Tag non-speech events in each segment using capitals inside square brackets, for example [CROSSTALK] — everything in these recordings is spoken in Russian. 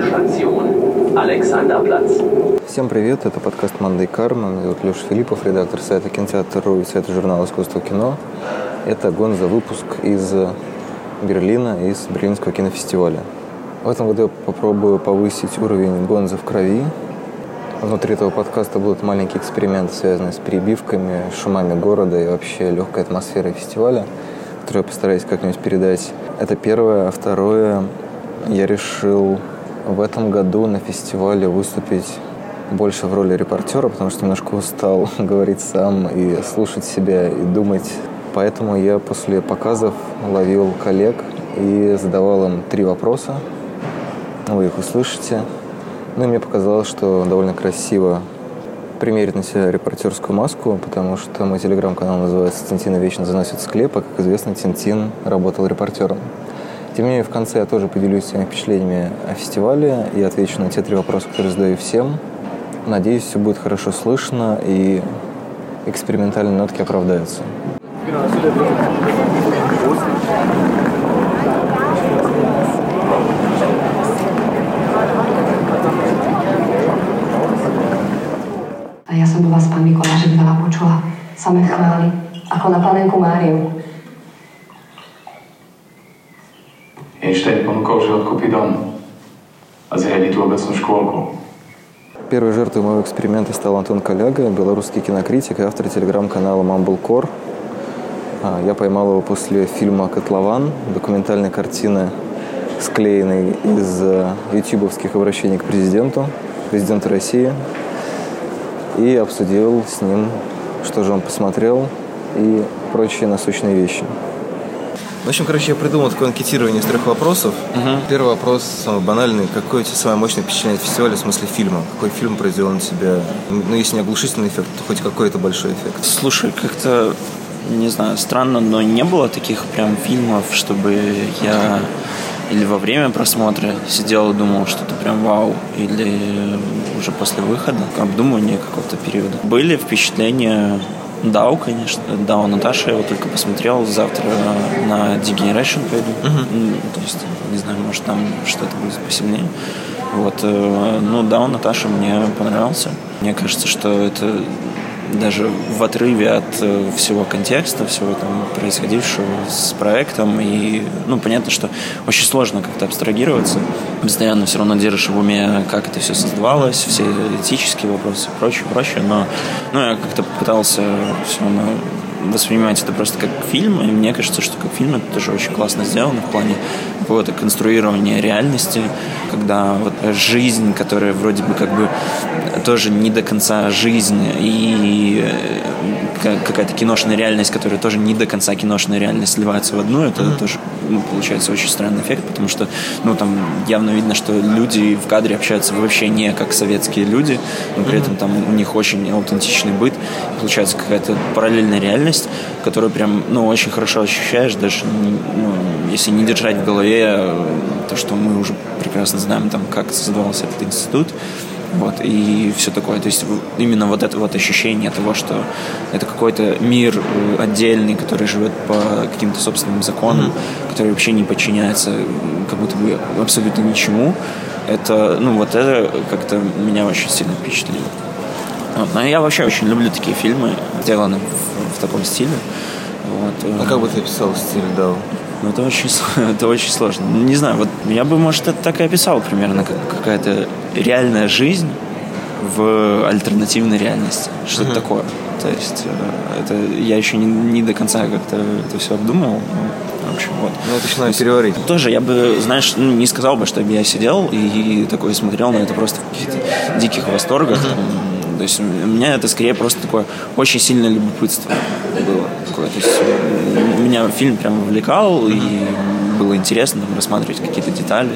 Nächste. Всем привет, это подкаст «Мандай Карма». Меня зовут Леша Филиппов, редактор сайта «Кинотеатр.ру» и сайта журнала «Искусство кино». Это гонза выпуск из Берлина, из Берлинского кинофестиваля. В этом году я попробую повысить уровень гонза в крови. Внутри этого подкаста будут маленькие эксперименты, связанные с перебивками, шумами города и вообще легкой атмосферой фестиваля, которую я постараюсь как-нибудь передать. Это первое. А второе, я решил в этом году на фестивале выступить больше в роли репортера, потому что немножко устал [LAUGHS] говорить сам и слушать себя и думать. Поэтому я после показов ловил коллег и задавал им три вопроса. Вы их услышите. Ну и мне показалось, что довольно красиво примерить на себя репортерскую маску, потому что мой телеграм-канал называется «Тинтина вечно заносит склеп», а, как известно, Тинтин работал репортером. Тем не менее, в конце я тоже поделюсь своими впечатлениями о фестивале и отвечу на те три вопроса, которые задаю всем. Надеюсь, все будет хорошо слышно и экспериментальные нотки оправдаются. Ja som do vás, pán Mikolášek, veľa počula. Samé chvály, ako na panenku Máriu. Že odkúpi dom a zriadi tú obecnú škôlku. Первой жертвой моего эксперимента стал Антон Коляга, белорусский кинокритик и автор телеграм-канала Mumblecore. А, Я поймал его после фильма «Котлован», документальной картины, склеенной из э, ютубовских обращений к президенту, президенту России, и обсудил с ним, что же он посмотрел и прочие насущные вещи. В общем, короче, я придумал такое анкетирование из трех вопросов. Первый вопрос самый банальный. Какое у тебя самое мощное впечатление от фестиваля в смысле фильма? Какой фильм произвел на тебя, ну, если не оглушительный эффект, то хоть какой-то большой эффект? Слушай, как-то, не знаю, странно, но не было таких прям фильмов, чтобы я или во время просмотра сидел и думал, что это прям вау, или уже после выхода, обдумывания какого-то периода. Были впечатления Дау, конечно. Дау Наташа, я его только посмотрел. Завтра на Degeneration пойду. М, То есть, не знаю, может, там что-то будет посильнее. Вот. э, Ну, Дау Наташа мне понравился. Мне кажется, что это даже в отрыве от э, всего контекста, всего там происходившего с проектом. И, ну, понятно, что очень сложно как-то абстрагироваться. Постоянно все равно держишь в уме, как это все создавалось, все этические вопросы и прочее, прочее. Но ну, я как-то пытался все равно воспринимать это просто как фильм, и мне кажется, что как фильм это тоже очень классно сделано в плане какого-то конструирования реальности, когда вот жизнь, которая вроде бы как бы тоже не до конца жизнь, и э, какая-то киношная реальность, которая тоже не до конца киношная реальность сливается в одну, это тоже ну, получается очень странный эффект, потому что ну там явно видно, что люди в кадре общаются вообще не как советские люди, но при этом там у них очень аутентичный быт, получается какая-то параллельная реальность, которую прям ну очень хорошо ощущаешь, даже ну, если не держать в голове то, что мы уже прекрасно знаем там, как создавался этот институт, вот, и все такое. То есть именно вот это вот ощущение того, что это какой-то мир э, отдельный, который живет по каким-то собственным законам, который вообще не подчиняется как будто бы абсолютно ничему, это, ну, вот это как-то меня очень сильно впечатлило. Вот. Но я вообще очень люблю такие фильмы, сделанные в, в таком стиле. Вот. А как бы ты описал стиль Дау? Ну, это очень, [LAUGHS] это очень сложно. Не знаю, вот я бы, может, это так и описал примерно, как какая-то реальная жизнь в альтернативной реальности. Что-то такое. То есть э, это я еще не, не до конца как-то это все обдумал. Ну, в общем, вот. Ну, это надо переварить. Тоже я бы, знаешь, ну, не сказал бы, что я сидел и, такой смотрел на это просто в каких-то диких восторгах. Там, То есть у меня это скорее просто такое очень сильное любопытство было. Такое. То есть меня фильм прям увлекал и было интересно там, рассматривать какие-то детали,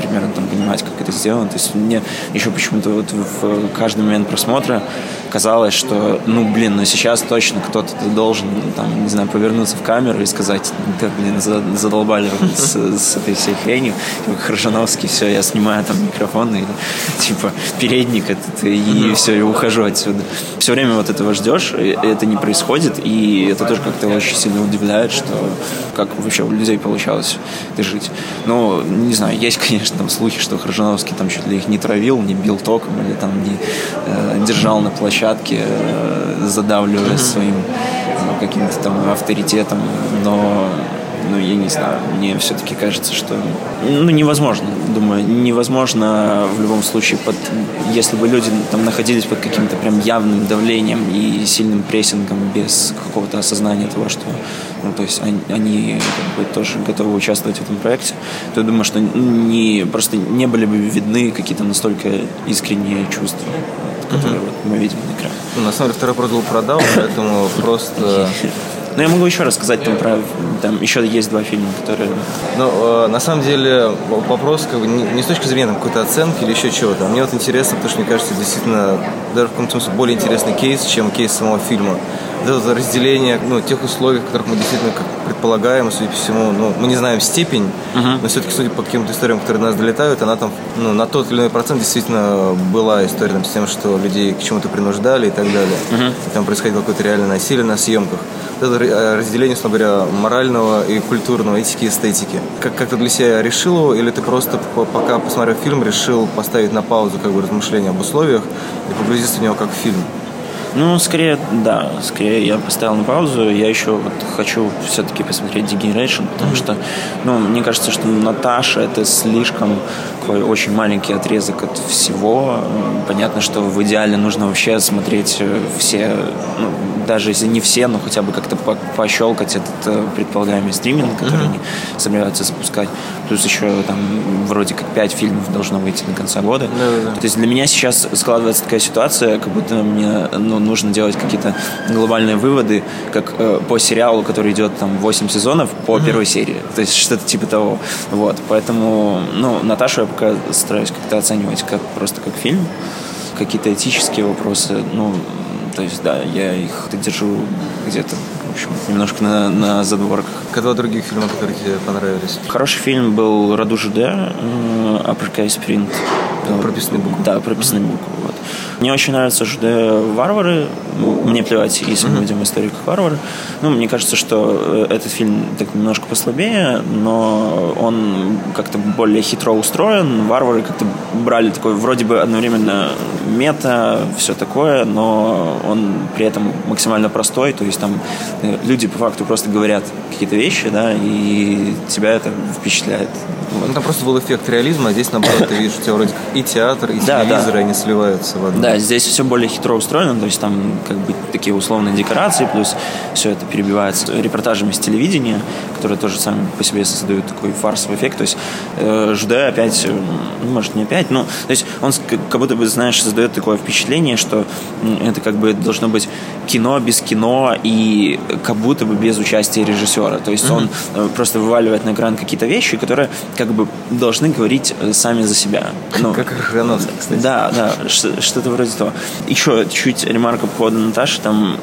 примерно там понимать, как это сделано. То есть мне еще почему-то вот в каждый момент просмотра казалось, что, ну, блин, ну сейчас точно кто-то должен, там, не знаю, повернуться в камеру и сказать, так, блин, за- задолбали с, с этой всей хренью. Типа, Крыжановский, все, я снимаю там микрофон и, типа, передник этот, и все, и ухожу отсюда. Все время вот этого ждешь, и это не происходит, и это тоже как-то очень сильно удивляет, что как вообще у людей получалось жить. Ну, не знаю, есть есть, конечно, там слухи, что Хржановский там чуть ли их не травил, не бил током или там не э, держал на площадке, э, задавливая своим ну, каким-то там авторитетом, но ну, я не знаю, мне все-таки кажется, что ну, невозможно, думаю, невозможно в любом случае, под, если бы люди там находились под каким-то прям явным давлением и сильным прессингом без какого-то осознания того, что, ну, то есть они, они как бы тоже готовы участвовать в этом проекте, то я думаю, что не, просто не были бы видны какие-то настолько искренние чувства, которые mm-hmm. вот мы видим на экране. Ну, на самом деле, второй продал продал, поэтому просто [LAUGHS] но ну, я могу еще рассказать там про... Там еще есть два фильма, которые... Ну, э, на самом деле, вопрос как бы, не, не с точки зрения какой-то оценки или еще чего-то. Мне вот интересно, потому что, мне кажется, действительно, даже в каком-то смысле более интересный кейс, чем кейс самого фильма. Это разделение ну, тех условий, в которых мы действительно как предполагаем, судя по всему, ну, мы не знаем степень, uh-huh. но все-таки, судя по каким-то историям, которые до нас долетают, она там ну, на тот или иной процент действительно была история там, с тем, что людей к чему-то принуждали и так далее. Uh-huh. И там происходило какое-то реальное насилие на съемках это э, разделение, условно говоря, морального и культурного, этики и эстетики. Как, как ты для себя решил его, или ты просто, пока посмотрел фильм, решил поставить на паузу как бы, размышления об условиях и погрузиться в него как в фильм? Ну, скорее, да, скорее я поставил на паузу. Я еще вот хочу все-таки посмотреть Degeneration, потому mm-hmm. что, ну, мне кажется, что Наташа это слишком такой очень маленький отрезок от всего. Понятно, что в идеале нужно вообще смотреть э, все, ну, даже если не все, но хотя бы как-то по пощелкать этот э, предполагаемый стриминг, который mm-hmm. они собираются запускать. Плюс еще там вроде как пять фильмов должно выйти до конца года. Mm-hmm. То есть для меня сейчас складывается такая ситуация, как будто мне ну, нужно делать какие-то глобальные выводы, как э, по сериалу, который идет там 8 сезонов, по mm-hmm. первой серии. То есть что-то типа того. Вот. Поэтому, ну, Наташу я пока стараюсь как-то оценивать как просто как фильм. Какие-то этические вопросы, ну, то есть, да, я их держу где-то, в общем, немножко на, на задворках. Два других фильма, которые тебе понравились? Хороший фильм был «Раду ЖД», «Uppercase Print». Прописанный буквы. Да, прописанный буквы. Вот. Мне очень нравятся ЖД «Варвары». Мне плевать, если мы видим историю как «Варвары». Ну, мне кажется, что э, этот фильм так немножко послабее, но он как-то более хитро устроен. «Варвары» как-то брали такой вроде бы одновременно мета, все такое, но он при этом максимально простой. То есть там люди по факту просто говорят какие-то вещи, да, и тебя это впечатляет. Вот. Ну, там просто был эффект реализма, а здесь, наоборот, ты видишь, у тебя вроде и театр, и да, телевизор, да. они сливаются в одно. Да, здесь все более хитро устроено, то есть там как бы такие условные декорации, плюс все это перебивается репортажами с телевидения, которые тоже сами по себе создают такой фарсовый эффект. То есть э, ЖД опять, э, ну, может, не опять, но то есть он как будто бы, знаешь, создает такое впечатление, что это как бы должно быть кино без кино и как будто бы без участия режиссера. То есть mm-hmm. он э, просто вываливает на экран какие-то вещи, которые как бы должны говорить э, сами за себя. Ну, как Рахановский, кстати. Да, да, что-то вроде того. Еще чуть ремарка по поводу Наташи. Там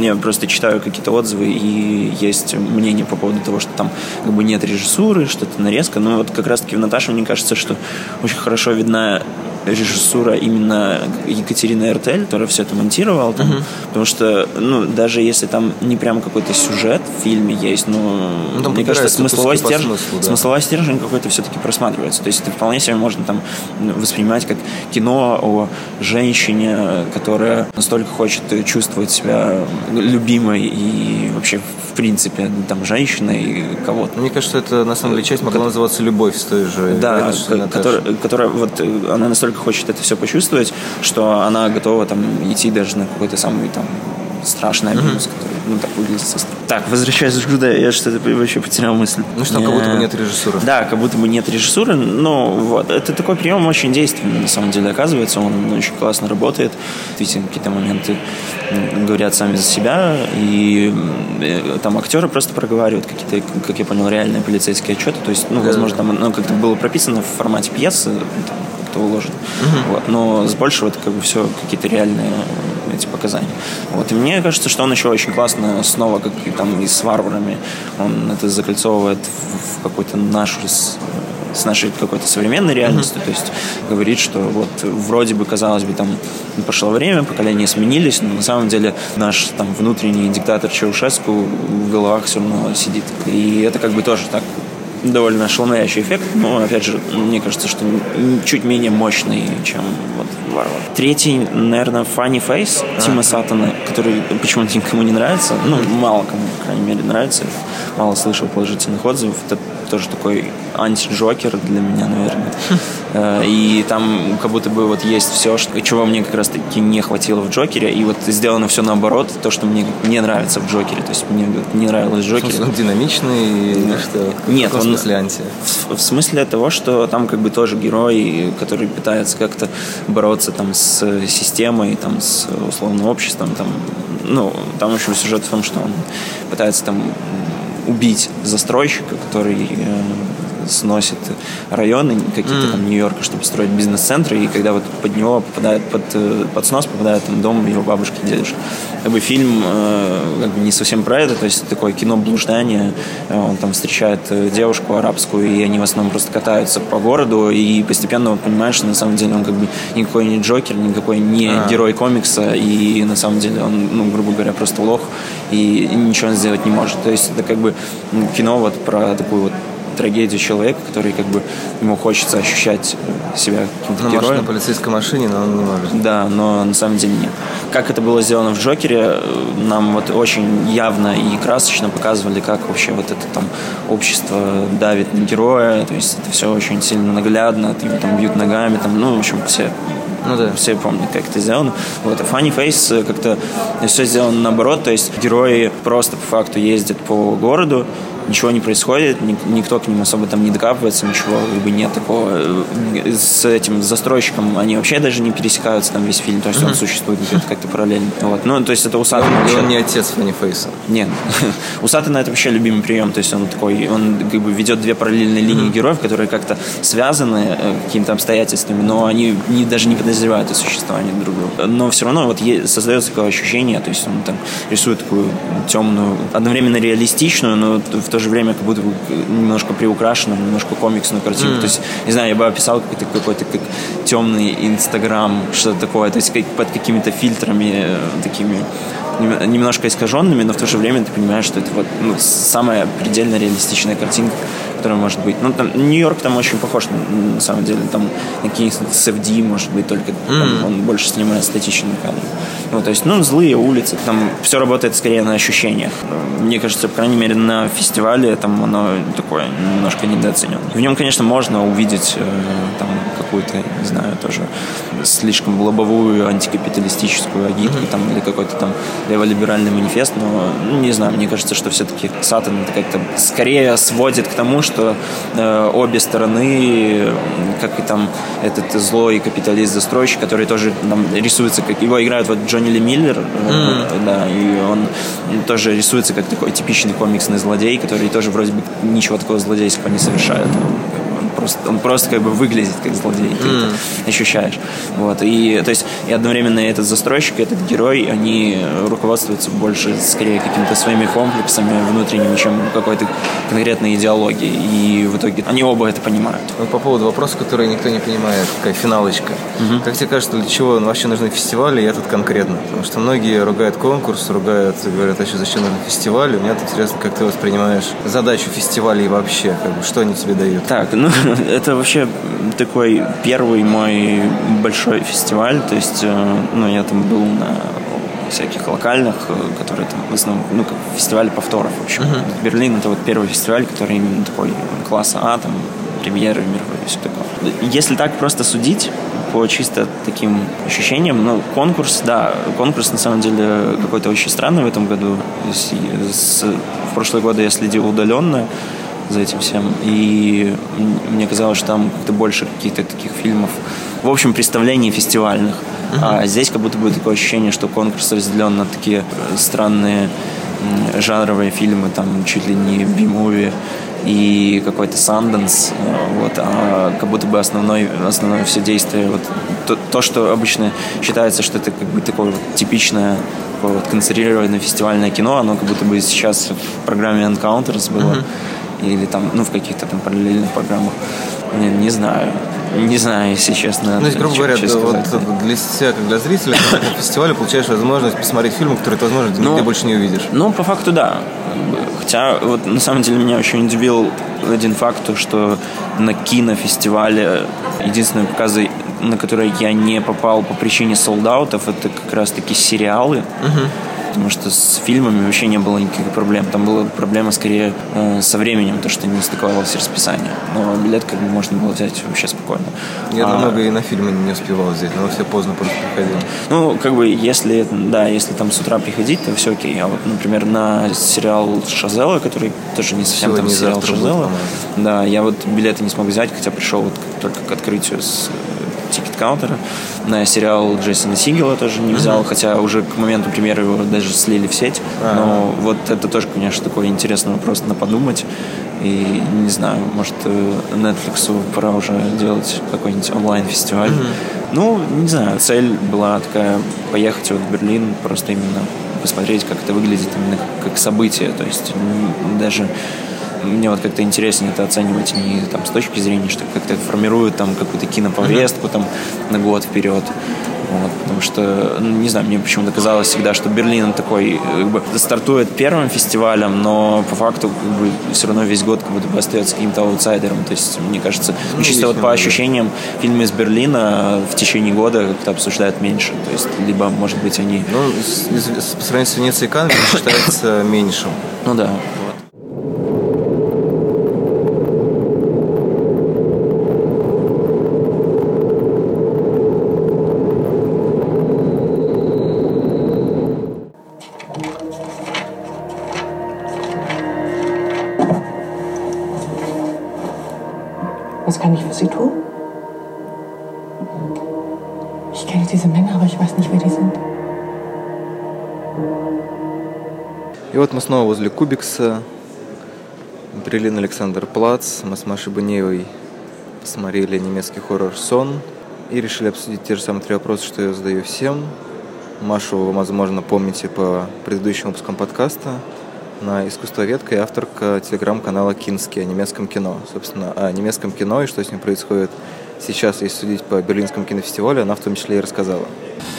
я просто читаю какие-то отзывы, и есть мнение по поводу того, что там как бы нет режиссуры, что-то нарезка. Но вот как раз-таки в Наташе мне кажется, что очень хорошо видна режиссура именно Екатерины Эртель, которая все это монтировала. Там, uh-huh. Потому что, ну, даже если там не прям какой-то сюжет в фильме есть, но ну, там мне кажется, смысловой стержень, смыслу, да. смысловой стержень какой-то все-таки просматривается. То есть это вполне себе можно там воспринимать как кино о женщине, которая настолько хочет чувствовать себя любимой и вообще в принципе там женщиной кого-то. Мне кажется, это на самом деле часть могла называться любовь с той же. Да, которая, которая вот она настолько настолько хочет это все почувствовать, что она готова там идти даже на какой-то самый там страшный абьюз, mm-hmm. который, ну, так выглядит со стороны. Так, возвращаясь к ЖГД, я что-то вообще потерял мысль. Ну что, как будто бы нет режиссуры. Да, как будто бы нет режиссуры, но вот, это такой прием очень действенный, на самом деле, оказывается, он очень классно работает, видите, какие-то моменты говорят сами за себя, и э, там актеры просто проговаривают какие-то, как я понял, реальные полицейские отчеты, то есть, ну, возможно, там ну, как-то было прописано в формате пьесы, там, как-то уложено. Угу. Вот. Но с большего это как бы все какие-то реальные эти показания. Вот. И мне кажется, что он еще очень классно снова, как и там и с варварами, он это закольцовывает в, в какую-то нашу с, с нашей какой-то современной реальностью. Mm-hmm. То есть говорит, что вот вроде бы, казалось бы, там прошло время, поколения сменились, но на самом деле наш там внутренний диктатор Чаушеску в головах все равно сидит. И это как бы тоже так довольно ошеломляющий эффект, но, опять же, мне кажется, что чуть менее мощный, чем вот Варвар. Третий, наверное, Funny Face а. Тима Сатана, который почему-то никому не нравится, ну, мало кому, по крайней мере, нравится, мало слышал положительных отзывов. Это тоже такой анти-джокер для меня, наверное. [LAUGHS] Э, и там как будто бы вот есть все, чего мне как раз таки не хватило в Джокере, и вот сделано все наоборот, то, что мне не нравится в Джокере. То есть мне не нравилось в Джокере. Он динамичный или что? Нет, в он... смысле анти? В, в смысле того, что там как бы тоже герой, который пытается как-то бороться там с системой, там с условным обществом, там, ну, там, в общем, сюжет в том, что он пытается там убить застройщика, который э, сносит районы какие-то mm. там Нью-Йорка, чтобы строить бизнес-центры, и когда вот под него попадает, под, э, под снос попадает там дом его бабушки и дедушки. Как бы фильм э, как бы не совсем про это, то есть такое кино блуждание, э, он там встречает девушку арабскую, и они в основном просто катаются по городу, и постепенно он понимает, что на самом деле он как бы никакой не Джокер, никакой не а. герой комикса, и на самом деле он, ну, грубо говоря, просто лох, и ничего он сделать не может. То есть это как бы кино вот про такую вот трагедию человека, который как бы ему хочется ощущать себя каким-то ну, героем. на полицейской машине, но он не может. Да, но на самом деле нет. Как это было сделано в Джокере, нам вот очень явно и красочно показывали, как вообще вот это там общество давит на героя, то есть это все очень сильно наглядно, там бьют ногами, там, ну, в общем, все ну да. Все помнят, как это сделано. Вот. А Funny Face как-то все сделано наоборот. То есть герои просто по факту ездят по городу, ничего не происходит, никто к ним особо там не докапывается, ничего как бы нет такого. Э, с этим застройщиком они вообще даже не пересекаются там весь фильм, то есть mm-hmm. он существует где-то как-то параллельно. Вот. Ну, то есть это у Сатана вообще... он не отец Фанни Фейса. Нет. [LAUGHS] у Сатана это вообще любимый прием, то есть он такой, он как бы ведет две параллельные линии mm-hmm. героев, которые как-то связаны э, какими-то обстоятельствами, но они не, даже не подозревают о существовании друг друга. Но все равно вот создается такое ощущение, то есть он там рисует такую темную, одновременно реалистичную, но в то же время как будто бы немножко приукрашенную, немножко комиксную картинку. Mm. То есть, не знаю, я бы описал какой-то какой-то как темный Инстаграм, что-то такое, то есть как, под какими-то фильтрами э, такими немножко искаженными, но в то же время ты понимаешь, что это вот ну, самая предельно реалистичная картинка, которая может быть. Ну, там, Нью-Йорк там очень похож, на, на самом деле, там на какие-то CFD, может быть, только mm. там, он больше снимает статичные кадры. Ну, то есть, ну, злые улицы, там все работает скорее на ощущениях. Мне кажется, по крайней мере, на фестивале там оно такое немножко недооценено. В нем, конечно, можно увидеть э, там какую-то, не знаю, тоже слишком лобовую антикапиталистическую агитку mm-hmm. там или какой-то там леволиберальный манифест, но ну, не знаю, мне кажется, что все-таки Сатан это как-то скорее сводит к тому, что э, обе стороны, как и там этот злой капиталист-застройщик, который тоже там рисуется, как его играют вот Джонни Ли Миллер, mm. да, и он тоже рисуется как такой типичный комиксный злодей, который тоже вроде бы ничего такого злодейского не совершает просто, он просто как бы выглядит как злодей, ты mm. это ощущаешь. Вот. И, то есть, и одновременно этот застройщик, этот герой, они руководствуются больше, скорее, какими-то своими комплексами внутренними, чем какой-то конкретной идеологией. И в итоге они оба это понимают. Ну, по поводу вопроса, который никто не понимает, такая финалочка. Mm-hmm. Как тебе кажется, для чего вообще нужны фестивали, и этот конкретно? Потому что многие ругают конкурс, ругают, говорят, а что, зачем? У меня тут интересно, как ты воспринимаешь задачу фестивалей вообще, как бы, что они тебе дают? Так, ну, [LAUGHS] [LAUGHS] это вообще такой первый мой большой фестиваль. То есть, э, ну, я там был на всяких локальных, э, которые там в основном, ну, как фестивали повторов, в общем. Uh-huh. Берлин это вот первый фестиваль, который именно такой класса А, там, премьеры мировые и все такое. Если так просто судить, по чисто таким ощущениям, ну, конкурс, да, конкурс на самом деле какой-то очень странный в этом году. С, с, в прошлые годы я следил удаленно, за этим всем. И мне казалось, что там как-то больше каких-то таких фильмов, в общем, представлений фестивальных. Uh-huh. А здесь как будто бы такое ощущение, что конкурс разделен на такие странные жанровые фильмы, там чуть ли не би-муви и какой-то Санденс, вот, а как будто бы основной, основное все действие, вот то, то, что обычно считается, что это как бы такое вот типичное такое вот концентрированное фестивальное кино, оно как будто бы сейчас в программе Encounters было. Uh-huh или там, ну, в каких-то там параллельных программах. Не, не знаю. не знаю, если честно. Ну, есть, грубо говоря, да, вот для себя, как для зрителя, на фестивале получаешь возможность посмотреть фильмы, которые ты, возможно, Ну, нигде больше не увидишь. Ну, по факту, да. Хотя, вот на самом деле меня очень удивил один факт, то, что на кинофестивале единственные показы, на которые я не попал по причине солдаутов, это как раз-таки сериалы. Потому что с фильмами вообще не было никаких проблем. Там была проблема скорее э, со временем, то, что не стыковалось расписание. Но билет как бы можно было взять вообще спокойно. Я А, намного и на фильмы не успевал взять, но все поздно просто приходил. ну, как бы, если, да, если там с утра приходить, то все окей. А вот, например, на сериал Шазела, который тоже не совсем там Сегодня и сериал будет, Шазела, да, я вот билеты не смог взять, хотя пришел вот только к открытию с ticket counter а. На сериал Джейсона Сигела тоже не взял, хотя уже к моменту премьеры его даже слили в сеть. Но вот это тоже, конечно, такой интересный вопрос на подумать. И не знаю, может, э, Netflix пора уже делать какой-нибудь онлайн-фестиваль. Ну, не знаю, цель была такая поехать вот в Берлин, просто именно посмотреть, как это выглядит именно как, событие. То есть даже мне вот как-то интереснее это оценивать не там с точки зрения, что как-то формирует там какую-то киноповестку там на год вперед. Вот, потому что, ну, не знаю, мне почему-то казалось всегда, что Берлин такой, э, как бы, стартует первым фестивалем, но по факту как бы, все равно весь год как будто бы остается каким-то аутсайдером. То есть, мне кажется, ну, чисто вот по ощущениям, фильмы из Берлина в течение года как-то обсуждают меньше. То есть, либо, может быть, они... Ну, с- с- по сравнению с Венецией и Каннами считается меньшим. Ну да, снова возле Кубикса. Берлин Александр Плац. Мы с Машей Бунеевой посмотрели немецкий хоррор «Сон» и решили обсудить те же самые три вопроса, что я задаю всем. Машу вы, возможно, помните по предыдущим выпускам подкаста. Она искусствоведка и авторка телеграм-канала «Кински» о немецком кино. Собственно, о немецком кино и что с ним происходит сейчас, если судить по Берлинскому кинофестивалю, она в том числе и рассказала.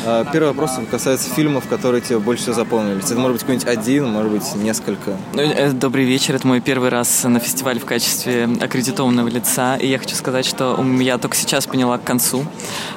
А, Первый вопрос касается фильмов, которые тебе больше всего запомнились. Это может быть какой-нибудь один, может быть несколько. Ну, э, Добрый вечер. Это мой первый раз на фестивале в качестве аккредитованного лица. И я хочу сказать, что я только сейчас поняла к концу,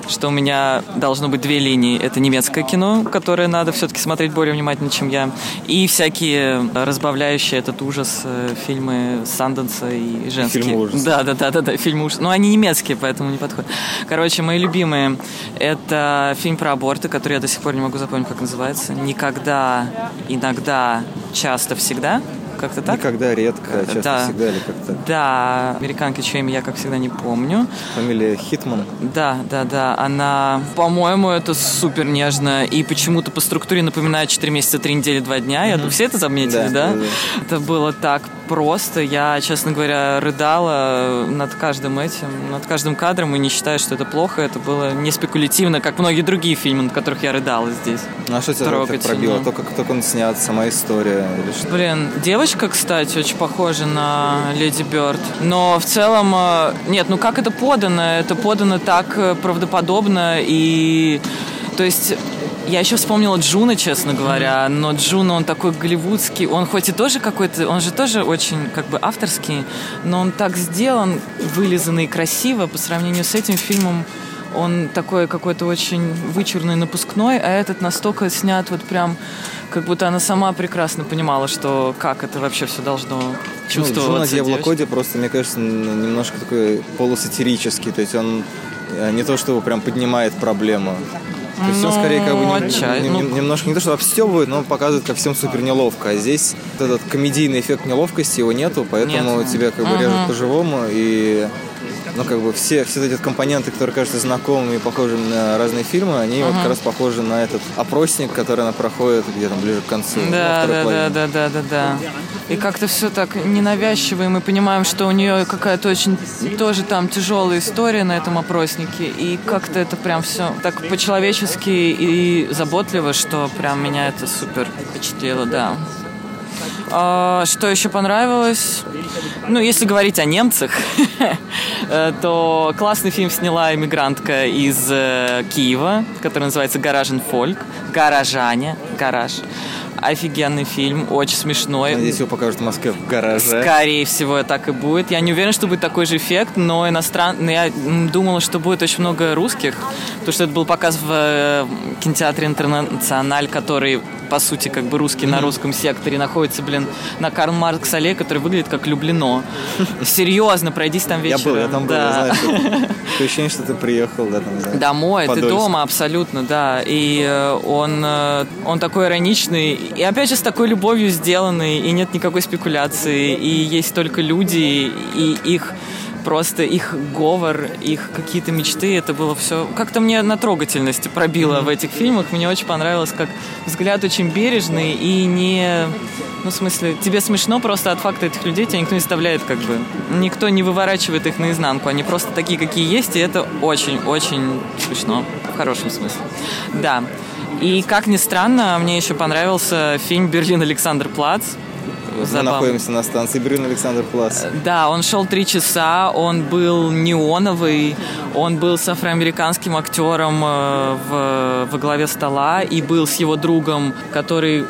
что у меня должно быть две линии. Это немецкое кино, которое надо все-таки смотреть более внимательно, чем я, и всякие разбавляющие этот ужас э, фильмы Санденса и женские. Фильмы ужаса. Да, да, да, да, да, фильмы ужаса. Но они немецкие, поэтому не подходят. Короче, мои любимые это фильм про аборты, который я до сих пор не могу запомнить, как называется. Никогда, иногда, часто, всегда. Как-то так? Никогда, редко, часто, Да. всегда или как-то. Да, американка, чье имя я, как всегда, не помню. Фамилия Хитман. Да, да, да. Она, по-моему, это супер нежно и почему-то по структуре напоминает 4 месяца, 3 недели, 2 дня. Я думаю, все это заметили, Да. Это было так просто. Я, честно говоря, рыдала над каждым этим, над каждым кадром и не считаю, что это плохо. Это было не спекулятивно, как многие другие фильмы, над которых я рыдала здесь. Ну, а что тебя так пробило? То, как, то, как он снят, сама история или что? Блин, девочка, кстати, очень похожа на Леди Бёрд. Но в целом, э, нет, ну как это подано? Это подано так э, правдоподобно и... То есть... Я еще вспомнила Джуно, честно говоря, но Джуно, он такой голливудский, он хоть и тоже какой-то, он же тоже очень как бы авторский, но он так сделан, вылизанный и красиво по сравнению с этим фильмом. Он такой какой-то очень вычурный, напускной, а этот настолько снят вот прям, как будто она сама прекрасно понимала, что как это вообще все должно Ну, чувствоваться. Джона девочке. Дьяволокоде просто, мне кажется, немножко такой полусатирический. То есть он э, не то, что прям поднимает проблему. То есть он Ну, скорее как бы нем- отчасти, нем- ну. нем- немножко не то, что обстебывает, но он показывает, как всем супер неловко. А здесь вот этот комедийный эффект неловкости его нету, поэтому Нет. тебя как бы Мгм. режут по-живому. И ну, как бы все, все эти компоненты, которые кажутся знакомыми и похожими на разные фильмы, они вот как раз похожи на этот опросник, который она проходит где-то ближе к концу. Да, второй да, да, да, да, да, да. И как-то все так ненавязчиво, и мы понимаем, что у нее какая-то очень тоже там тяжелая история на этом опроснике, и как-то это прям все так по-человечески и заботливо, что прям меня это супер впечатлило, да. А, что еще понравилось? Ну, если говорить о немцах, [LAUGHS] э, то классный фильм сняла иммигрантка из э, Киева, который называется «Гаражен Фольк». «Гаражане». «Гараж». Офигенный фильм, очень смешной. Надеюсь, его покажут в Москве в гараже. Скорее всего, так и будет. Я не уверен, что будет такой же эффект, но иностран... но я думала, что будет очень много русских, потому что это был показ в э, кинотеатре «Интернациональ», который по сути, как бы русский на русском секторе находится, блин, на Карл Маркс аллее, который выглядит как Люблино. Серьезно, пройдись там [LAUGHS] Я вечером. был, я там был, Да. я знаю, что [LAUGHS] такое ощущение, что ты приехал, да, там, знаю, Домой, ты дома, абсолютно, да. И э, он, э, он такой ироничный, и опять же с такой любовью сделанный, и нет никакой спекуляции, и есть только люди, и их просто их говор, их какие-то мечты, это было все как-то мне на трогательности пробило в этих фильмах. Мне очень понравилось, как взгляд очень бережный и не... Ну, в смысле, тебе смешно просто от факта этих людей, тебя никто не заставляет как бы... Никто не выворачивает их наизнанку, они просто такие, какие есть, и это очень-очень смешно, в хорошем смысле. Да. И, как ни странно, мне еще понравился фильм «Берлин Александр Плац». Мы Забавно. находимся на станции Брюн Александр Плац. Да, он шел три часа, он был неоновый, он был с афроамериканским актером э, в, во главе стола и был с его другом, который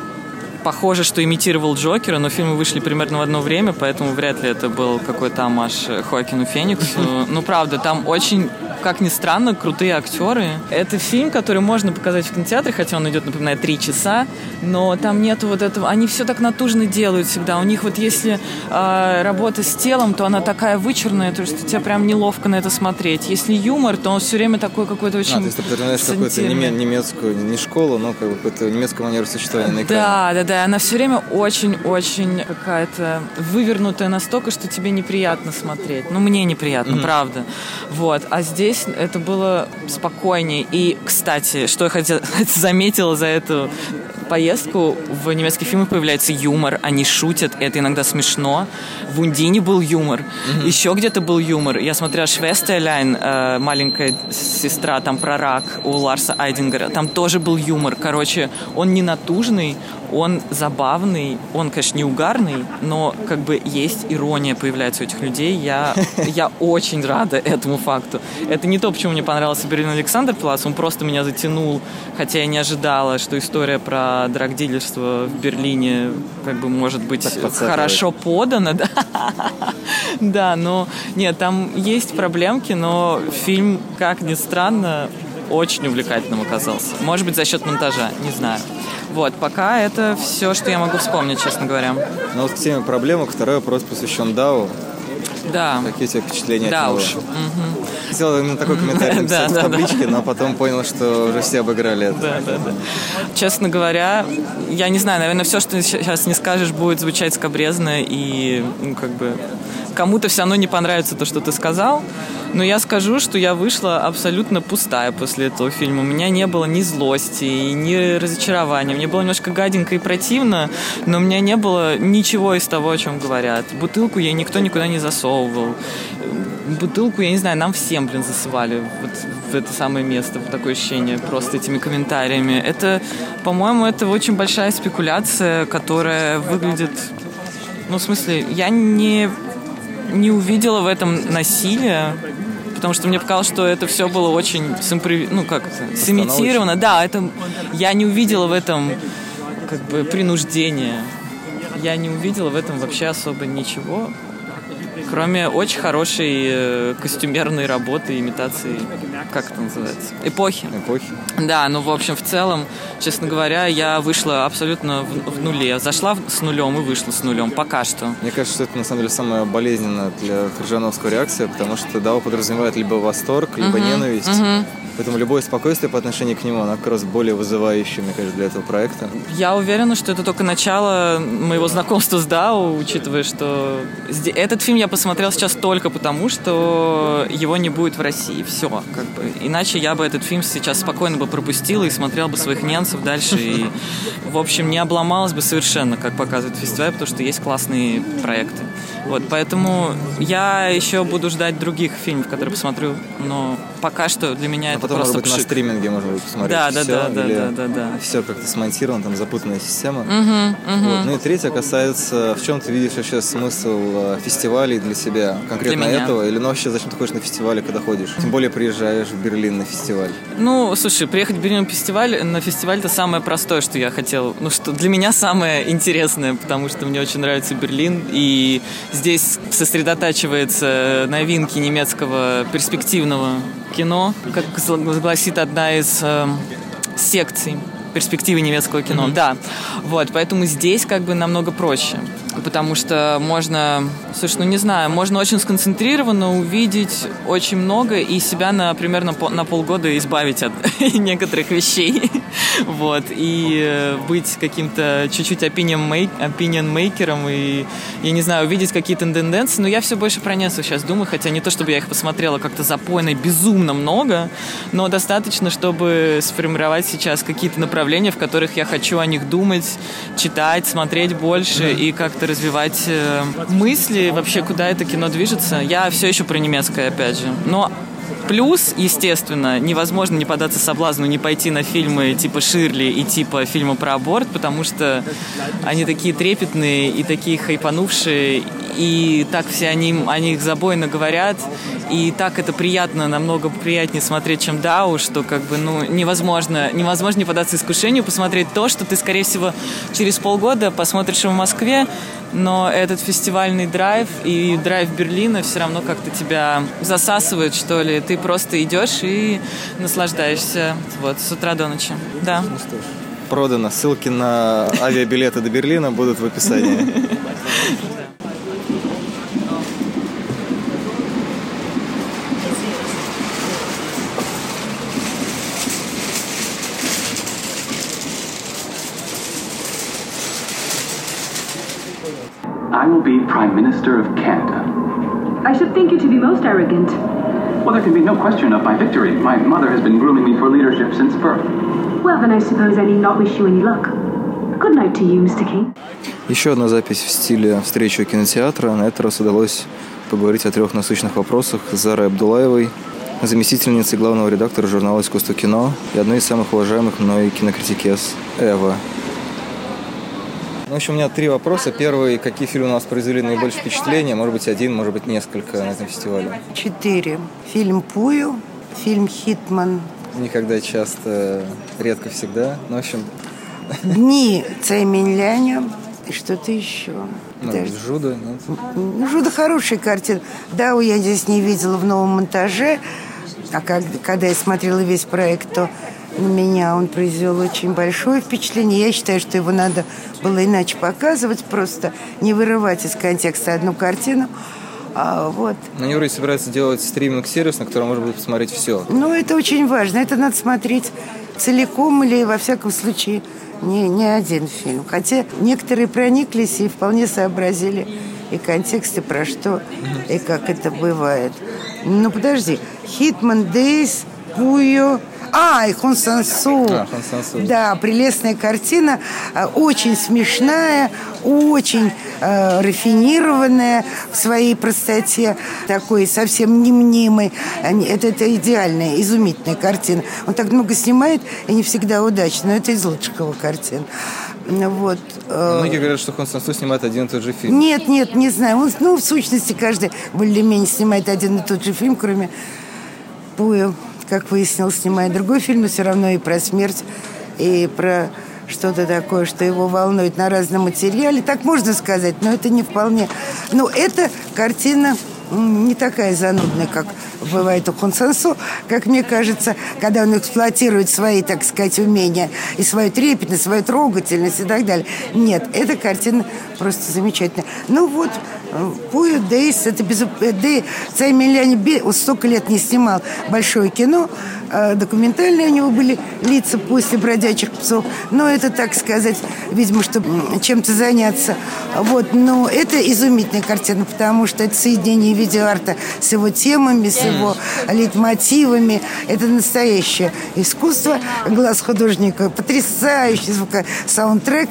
похоже, что имитировал Джокера, но фильмы вышли примерно в одно время, поэтому вряд ли это был какой-то амаш Хоакину Фениксу. [LAUGHS] Ну, правда, там очень как ни странно, крутые актеры. Это фильм, который можно показать в кинотеатре, хотя он идет, напоминаю, три часа, но там нету вот этого... Они все так натужно делают всегда. У них вот если э, работа с телом, то она такая вычурная, то что тебе прям неловко на это смотреть. Если юмор, то он все время такой какой-то очень... А, то есть ты представляешь какую-то немецкую, не школу, но как бы какую-то немецкую манеру существования на экране. Да, да, да. Она все время очень-очень какая-то вывернутая настолько, что тебе неприятно смотреть. Ну, мне неприятно, правда. Вот. А здесь это было спокойнее. И, кстати, что я хотела, [LAUGHS] заметила за эту поездку, в немецких фильмах появляется юмор, они шутят, это иногда смешно. В Ундине был юмор, еще где-то был юмор. Я смотрела Швестеляйн, э, маленькая сестра, там про рак у Ларса Айдингера, там тоже был юмор. Короче, он не натужный, он забавный, он, конечно, не угарный, но как бы есть ирония появляется у этих людей. Я, [LAUGHS] я очень рада этому факту. Это не то, почему мне понравился Берлин Александр Плац, он просто меня затянул, хотя я не ожидала, что история про драгдилерство в Берлине как бы может быть Так хорошо подана, [LAUGHS] да. Да, но нет, там есть проблемки, но фильм, как ни странно, очень увлекательным оказался. Может быть, за счет монтажа, не знаю. Вот, пока это все, что я могу вспомнить, честно говоря. Но вот к теме проблемок второй вопрос посвящен Дау. Да. Какие у тебя впечатления от Да него? уж. Хотел именно такой комментарий [LAUGHS] Да, написать в да, да. табличке, но потом понял, что уже все обыграли это. Да, да, да. Честно говоря, я не знаю, наверное, все, что ты сейчас не скажешь, будет звучать скобрезно и, ну, как бы, кому-то все равно не понравится то, что ты сказал. Но я скажу, что я вышла абсолютно пустая после этого фильма. У меня не было ни злости, ни разочарования. Мне было немножко гаденько и противно, но у меня не было ничего из того, о чем говорят. Бутылку ей никто никуда не засовывал. Бутылку, я не знаю, нам всем, блин, засывали вот в это самое место, в такое ощущение, просто этими комментариями. Это, по-моему, это очень большая спекуляция, которая выглядит... Ну, в смысле, я не, не увидела в этом насилия, потому что мне показалось, что это все было очень симпрови- ну, как сымитировано. Да, это, я не увидела в этом как бы принуждения. Я не увидела в этом вообще особо ничего, кроме очень хорошей э, костюмерной работы, имитации, как это называется, эпохи. Эпохи. Да, ну, в общем, в целом, честно говоря, я вышла абсолютно в, в нуле. Зашла с нулем и вышла с нулем, пока что. Мне кажется, что это на самом деле самая болезненная для Крыжановского реакция, потому что Дау подразумевает либо восторг, либо ненависть. Поэтому любое спокойствие по отношению к нему, оно как раз более вызывающее, мне кажется, для этого проекта. Я уверена, что это только начало моего знакомства с Дау, учитывая, что этот фильм я посмотрел сейчас только потому, что его не будет в России. Все, как бы. Иначе я бы этот фильм сейчас спокойно бы пропустила и смотрел бы своих немцев дальше. И, в общем, не обломалась бы совершенно, как показывает фестиваль, потому что есть классные проекты. Вот, поэтому я еще буду ждать других фильмов, которые посмотрю, но пока что для меня А это потом, просто может быть, на пшик. стриминге можно будет посмотреть Да, да, всё, да, да, или да, да, да. Все как-то смонтировано, там запутанная система. Вот. Ну и третье касается, в чем ты видишь вообще смысл э, фестивалей для себя, конкретно Для меня. этого, или ну вообще зачем ты ходишь на фестивали, когда ходишь? Тем более приезжаешь в Берлин на фестиваль. Ну, слушай, приехать в Берлин фестиваль, на фестиваль это самое простое, что я хотел. Ну, что для меня самое интересное, потому что мне очень нравится Берлин, и здесь сосредотачивается новинки немецкого перспективного кино, как гласит одна из эм, секций перспективы немецкого кино, да. Вот, поэтому здесь как бы намного проще. Потому что можно, слушай, ну не знаю, можно очень сконцентрированно увидеть очень много и себя, на, примерно на полгода избавить от [LAUGHS] некоторых вещей. [LAUGHS] Вот, и э, быть каким-то чуть-чуть opinion, мейк, opinion мейкером и, я не знаю, увидеть какие-то тенденции. Но я все больше про Несу сейчас думаю, хотя не то, чтобы я их посмотрела как-то запойно безумно много, но достаточно, чтобы сформировать сейчас какие-то направления, в которых я хочу о них думать, читать, смотреть больше и как-то развивать э, мысли вообще, куда это кино движется. Я все еще про немецкое, опять же. Но Плюс, естественно, невозможно не податься соблазну, не пойти на фильмы типа Ширли и типа фильмы про аборт, потому что они такие трепетные и такие хайпанувшие, и так все они, о них забойно говорят, и так это приятно, намного приятнее смотреть, чем Дау, что как бы, ну, невозможно, невозможно не податься искушению посмотреть то, что ты, скорее всего, через полгода посмотришь в Москве, но этот фестивальный драйв и драйв Берлина все равно как-то тебя засасывает, что ли. Ты просто идешь и наслаждаешься вот с утра до ночи. Да. Продано. Ссылки на авиабилеты до Берлина будут в описании. I will be Prime Minister of Canada. I should think you to be most arrogant. Well, there can be no question of my victory. My mother has been grooming me for leadership since birth. Well, then I suppose I need not wish you any luck. Good night to you, Mr. King. Еще одна запись в стиле встречи у кинотеатра. На этот раз удалось поговорить о трех насущных вопросах с Зарой Абдулаевой, заместительницей главного редактора журнала «Искусство кино» и одной из самых уважаемых мной кинокритикес Эва. Ну, в общем, у меня три вопроса. Первый, какие фильмы у нас произвели наибольшее впечатление? Может быть, один, может быть, несколько на этом фестивале. Четыре. Фильм «Пую», фильм «Хитман», Никогда, часто, редко, всегда. Ну, в общем, «Дни Цайминляня» и что-то еще. ну, Подожди. Жуда, нет? Ну, Жуда хорошая картина. Да, я здесь не видела в новом монтаже. А когда я смотрела весь проект, то на меня он произвел очень большое впечатление. Я считаю, что его надо было иначе показывать, просто не вырывать из контекста одну картину. А, вот. Они вроде собираются делать стриминг-сервис, на котором можно будет посмотреть все. Ну, это очень важно. Это надо смотреть целиком или, во всяком случае, не, не один фильм. Хотя некоторые прониклись и вполне сообразили и контекст, и про что, и как это бывает. Ну, подожди. «Хитман Дейс», «Пуйо», а, и Хон Сансу. А, Хон Сансу. Да, прелестная картина, э, очень смешная, очень э, рафинированная в своей простоте, такой совсем не мнимой. Это, это идеальная, изумительная картина. Он так много снимает, и не всегда удачно, но это из лучших его картин. Вот. э, Многие говорят, что Хон Сансу снимает один и тот же фильм. нет, нет, не знаю. Он, ну, в сущности, каждый более-менее снимает один и тот же фильм, кроме Пуя, как выяснилось, снимает другой фильм, но все равно и про смерть, и про что-то такое, что его волнует на разном материале. Так можно сказать, но это не вполне. Ну, эта картина не такая занудная, как бывает у Консансо, как мне кажется, когда он эксплуатирует свои, так сказать, умения и свою трепетность, свою трогательность и так далее. Нет, эта картина просто замечательная. Ну вот, Пуя Дейс, это без... Дей, Цай Миляни Бе- он столько лет не снимал большое кино, документальные у него были лица после «Бродячих псов», но это, так сказать, видимо, чтобы чем-то заняться. Вот, но это изумительная картина, потому что это соединение видеоарта с его темами, с его лейтмотивами. Это настоящее искусство. Глаз художника потрясающий звук, саундтрек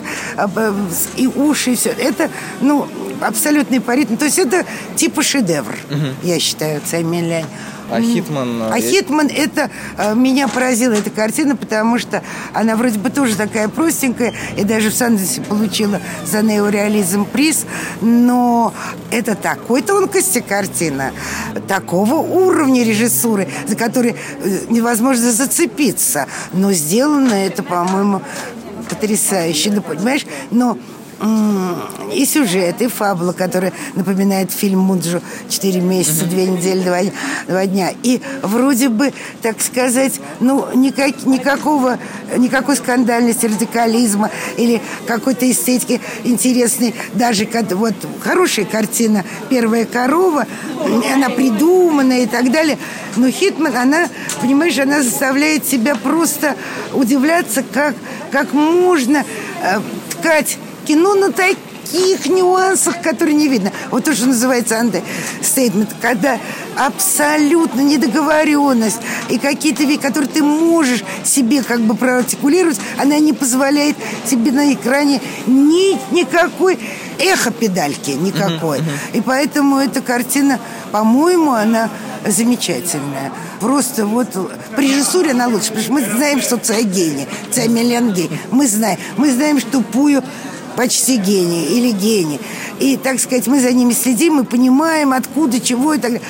б- и уши, и все. Это, ну, абсолютный по ритму. То есть это типа шедевр, я считаю, Цаймелянь. А Хитман... А Хитман, это э, меня поразила эта картина, потому что она вроде бы тоже такая простенькая, и даже в Санденсе получила за неореализм приз, но это такой тонкости картина, такого уровня режиссуры, за который э, невозможно зацепиться. Но сделано это, по-моему, потрясающе. Ну, понимаешь, но и сюжет, и фабула, которая напоминает фильм Муджу «Четыре месяца, две недели, два, два дня». И вроде бы, так сказать, ну, никак, никакого, никакой скандальности, радикализма или какой-то эстетики интересной. Даже вот хорошая картина «Первая корова», она придуманная и так далее. Но Хитман, она, понимаешь, она заставляет себя просто удивляться, как, как можно э, ткать кино на таких нюансах, которые не видно. Вот то, что называется андестейтмент, когда абсолютно недоговоренность и какие-то вещи, которые ты можешь себе как бы проартикулировать, она не позволяет тебе на экране ни, никакой эхо педальки никакой. Uh-huh, uh-huh. И поэтому эта картина, по-моему, она замечательная. Просто вот при режиссуре она лучше, потому что мы знаем, что Цай гений, Цай миллион гений. Мы знаем. Мы знаем, что Пую почти гений или гений. И, так сказать, мы за ними следим, мы понимаем, откуда, чего и так далее.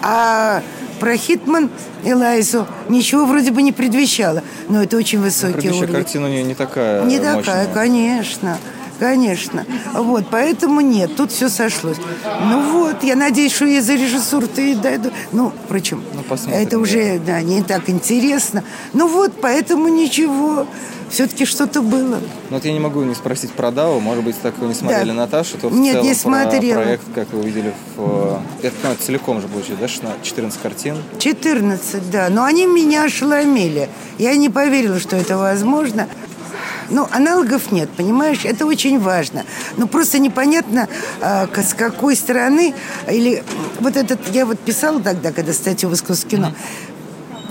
А про Хитман и Лайзу ничего вроде бы не предвещало. Но это очень высокий ну, уровень. картина у нее не такая Не мощная. такая, конечно. Конечно. Вот, поэтому нет, тут все сошлось. Ну вот, я надеюсь, что я за режиссуру-то и дойду. Ну, впрочем, ну, это уже да, не так интересно. Ну вот, поэтому ничего. Все-таки что-то было. Ну вот я не могу не спросить про Дау. Может быть, так вы не смотрели да. Наташу, то в Нет, целом не смотрела. проект, как вы увидели, в... это ну, целиком же получилось, да, 14 картин? 14, да. Но они меня ошеломили. Я не поверила, что это возможно. Ну, аналогов нет, понимаешь? Это очень важно. Но просто непонятно, э, с какой стороны... Или вот этот... Я вот писала тогда, когда статью в «Искусство кино».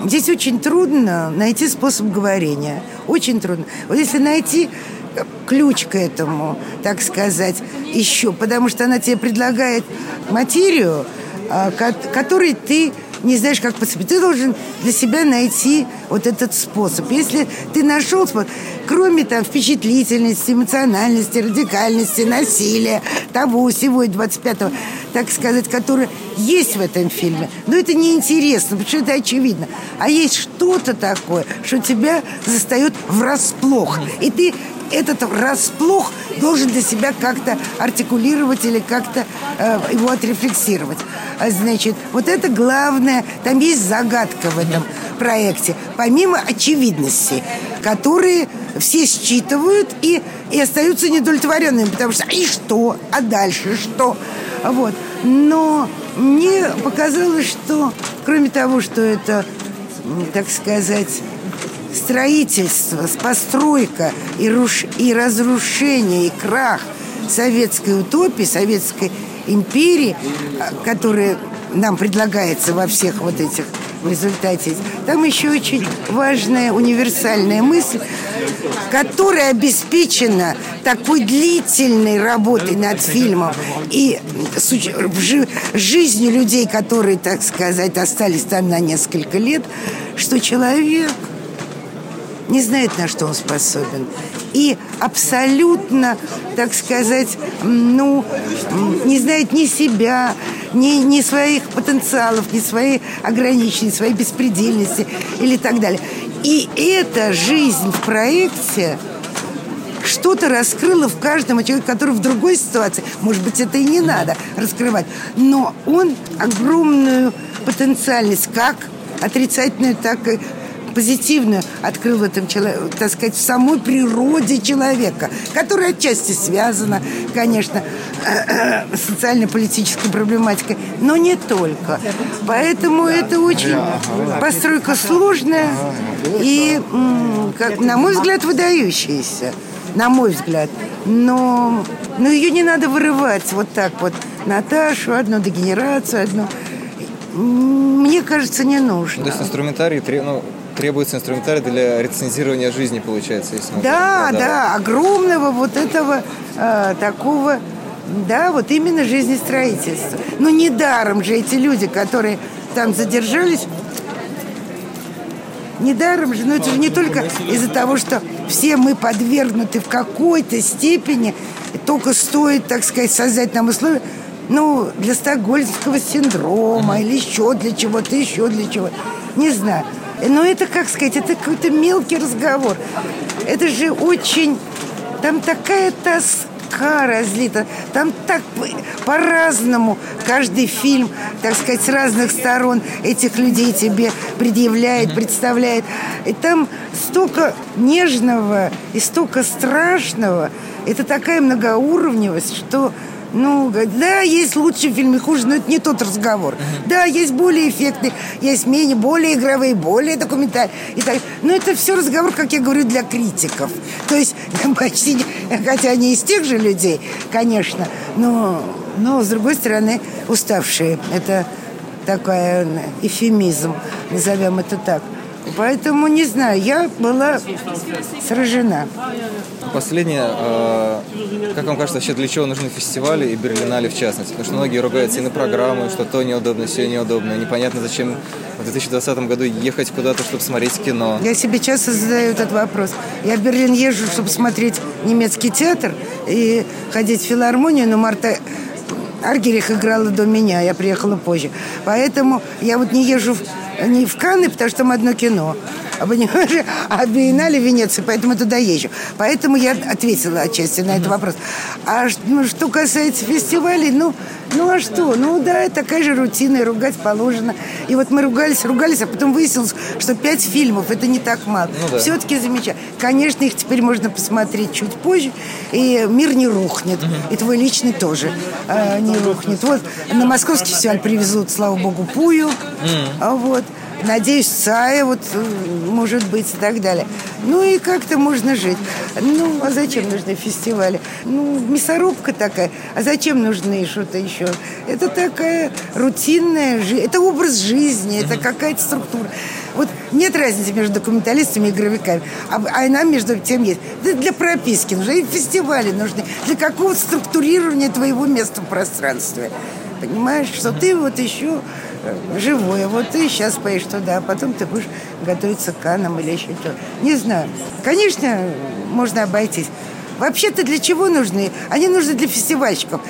Здесь очень трудно найти способ говорения. Очень трудно. Вот если найти ключ к этому, так сказать, еще, потому что она тебе предлагает материю, которой ты не знаешь, как поступить. Ты должен для себя найти вот этот способ. Если ты нашел способ, кроме там впечатлительности, эмоциональности, радикальности, насилия, того, всего 25-го, так сказать, которое есть в этом фильме, но это неинтересно, потому что это очевидно. А есть что-то такое, что тебя застает врасплох. И ты этот расплох должен для себя как-то артикулировать или как-то э, его отрефлексировать. А, значит, вот это главное, там есть загадка в этом проекте, помимо очевидностей, которые все считывают и, и остаются недовлетворенными, потому что и что, а дальше что? Вот. Но мне показалось, что кроме того, что это, так сказать, строительство, постройка и, руш... и разрушение, и крах советской утопии, советской империи, а, которая нам предлагается во всех вот этих в результате. Там еще очень важная универсальная мысль, которая обеспечена такой длительной работой над фильмом и жизнью людей, которые, так сказать, остались там на несколько лет, что человек не знает, на что он способен. И абсолютно, так сказать, ну, не знает ни себя, ни, ни своих потенциалов, ни своей ограниченности, своей беспредельности или так далее. И эта жизнь в проекте что-то раскрыла в каждом человеке, который в другой ситуации, может быть, это и не надо раскрывать, но он огромную потенциальность как отрицательную, так и позитивную открыл в этом, так сказать, в самой природе человека, которая отчасти связана, конечно, с социально-политической проблематикой, но не только. Поэтому это очень постройка сложная и, как, на мой взгляд, выдающаяся. На мой взгляд. Но, но ее не надо вырывать вот так вот. Наташу, одну дегенерацию, одну мне кажется, не нужно. То есть инструментарий ну, требуется инструментарий для рецензирования жизни, получается. Если да, да, да, огромного вот этого э, такого Да, вот именно жизнестроительство. Но недаром же эти люди, которые там задержались, недаром же, но это же не только из-за того, что все мы подвергнуты в какой-то степени, только стоит, так сказать, создать нам условия, ну, для стокгольмского синдрома или еще для чего-то, еще для чего. Не знаю. Но это, как сказать, это какой-то мелкий разговор. Это же очень... Там такая тоска разлита. Там так по-разному каждый фильм, так сказать, с разных сторон этих людей тебе предъявляет, представляет. И там столько нежного и столько страшного. Это такая многоуровневость, что ну, да, есть лучшие фильмы, хуже, но это не тот разговор. Да, есть более эффектные, есть менее, более игровые, более документальные. И так. Но это все разговор, как я говорю, для критиков. То есть [LAUGHS] почти, хотя они из тех же людей, конечно, но, но с другой стороны, уставшие. Это такой эфемизм, назовем это так. Поэтому, не знаю, я была сражена. Последнее, э, как вам кажется, вообще для чего нужны фестивали и Берлинале в частности? Потому что многие ругаются и на программу, что то неудобно, все неудобно. Непонятно, зачем в 2020 году ехать куда-то, чтобы смотреть кино. Я себе часто задаю этот вопрос. Я в Берлин езжу, чтобы смотреть немецкий театр и ходить в филармонию, но Марта Аргерих играла до меня, я приехала позже. Поэтому я вот не езжу в, не в Канны, потому что там одно кино. Понимаешь, а биеннале в Венеции, поэтому туда езжу. Поэтому я ответила отчасти на этот вопрос. А ну, что касается фестивалей, ну, ну а что? Ну да, такая же рутина, и ругать положено. И вот мы ругались, ругались, а потом выяснилось, что пять фильмов это не так мало. Ну, да. Все-таки замечательно. Конечно, их теперь можно посмотреть чуть позже, и мир не рухнет. И твой личный тоже э, не рухнет. Вот на московский фестиваль привезут, слава богу, Пую. Угу. Вот надеюсь, Сая, вот, может быть, и так далее. Ну и как-то можно жить. Ну, а зачем нужны фестивали? Ну, мясорубка такая. А зачем нужны что-то еще? Это такая рутинная жизнь. Это образ жизни, это какая-то структура. Вот нет разницы между документалистами и игровиками. А, а нам между тем есть. Да для прописки нужны, и фестивали нужны. Для какого-то структурирования твоего места в пространстве. Понимаешь, что ты вот еще живое. Вот ты сейчас поедешь туда, а потом ты будешь готовиться к канам или еще что. Не знаю. Конечно, можно обойтись. Вообще-то для чего нужны? Они нужны для фестивальщиков.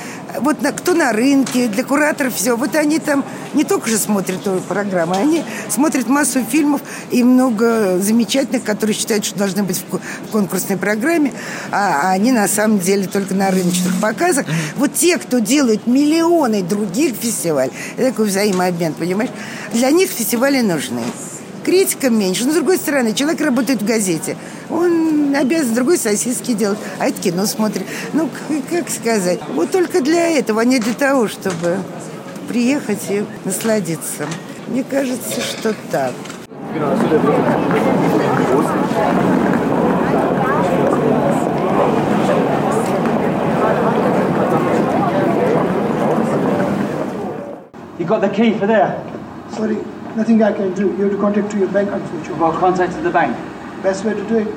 Вот на, кто на рынке, для кураторов, все. Вот они там не только же смотрят эту программу, они смотрят массу фильмов и много замечательных, которые считают, что должны быть в конкурсной программе, а, а они на самом деле только на рыночных показах. Вот те, кто делают миллионы других фестивалей, это такой взаимообмен, понимаешь? Для них фестивали нужны критика меньше. Но, с другой стороны, человек работает в газете. Он обязан другой сосиски делать, а это кино смотрит. Ну, как сказать, вот только для этого, а не для того, чтобы приехать и насладиться. Мне кажется, что так. You got the key for there? Sorry. Nothing I can do. You have to contact to your bank, unfortunately. Well, contact the bank. Best way to do it.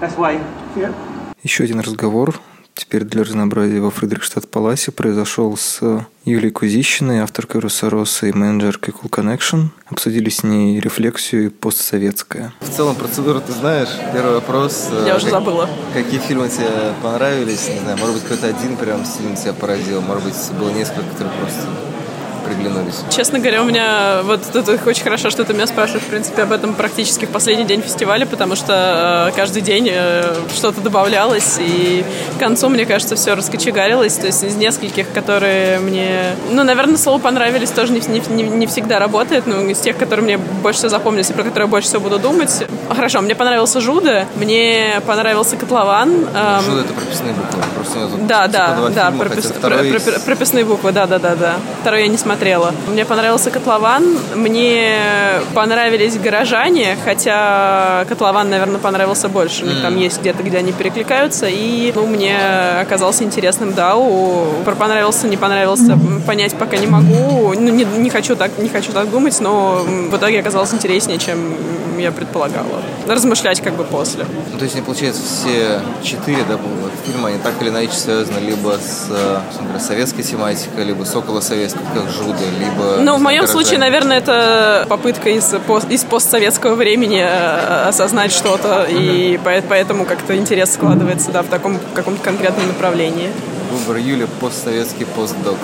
Best way. Yeah. Еще один разговор, теперь для разнообразия во Фредерикштадт Паласе, произошел с Юлией Кузищиной, авторкой Русороса и менеджеркой Cool Connection. Обсудили с ней рефлексию и постсоветское. В целом процедуру ты знаешь. Первый вопрос. Я уже как, забыла. Какие фильмы тебе понравились? Не знаю, может быть, какой-то один прям сильно тебя поразил. Может быть, было несколько, которые просто приглянулись? Честно говоря, у меня вот тут очень хорошо, что ты меня спрашиваешь, в принципе, об этом практически в последний день фестиваля, потому что э, каждый день э, что-то добавлялось, и к концу, мне кажется, все раскочегарилось. То есть из нескольких, которые мне, ну, наверное, слово понравились, тоже не, не, не всегда работает, но из тех, которые мне больше всего запомнились и про которые я больше всего буду думать. Хорошо, мне понравился Жуда, мне понравился Котлован. Эм... Жуда — это прописные буквы. Просто да, да, да, пропис... прописные буквы, да, да, да, да. Второй я не смотрела смотрела. Мне понравился «Котлован». Мне понравились «Горожане», хотя «Котлован», наверное, понравился больше. Них там есть где-то, где они перекликаются. И ну, мне оказался интересным «Дау». Про понравился, не понравился, понять пока не могу. Ну, не, не, хочу так, не хочу так думать, но в итоге оказалось интереснее, чем я предполагала. Размышлять как бы после. Ну, то есть, получается, все четыре да, фильма, они так или иначе связаны либо с например, советской тематикой, либо с околосоветской, как Жуда, либо... Ну, в моем случае, наверное, это попытка из, из постсоветского времени э, осознать что-то, и поэтому как-то интерес складывается, да, в таком каком-то конкретном направлении. Выбор Юли постсоветский постдок.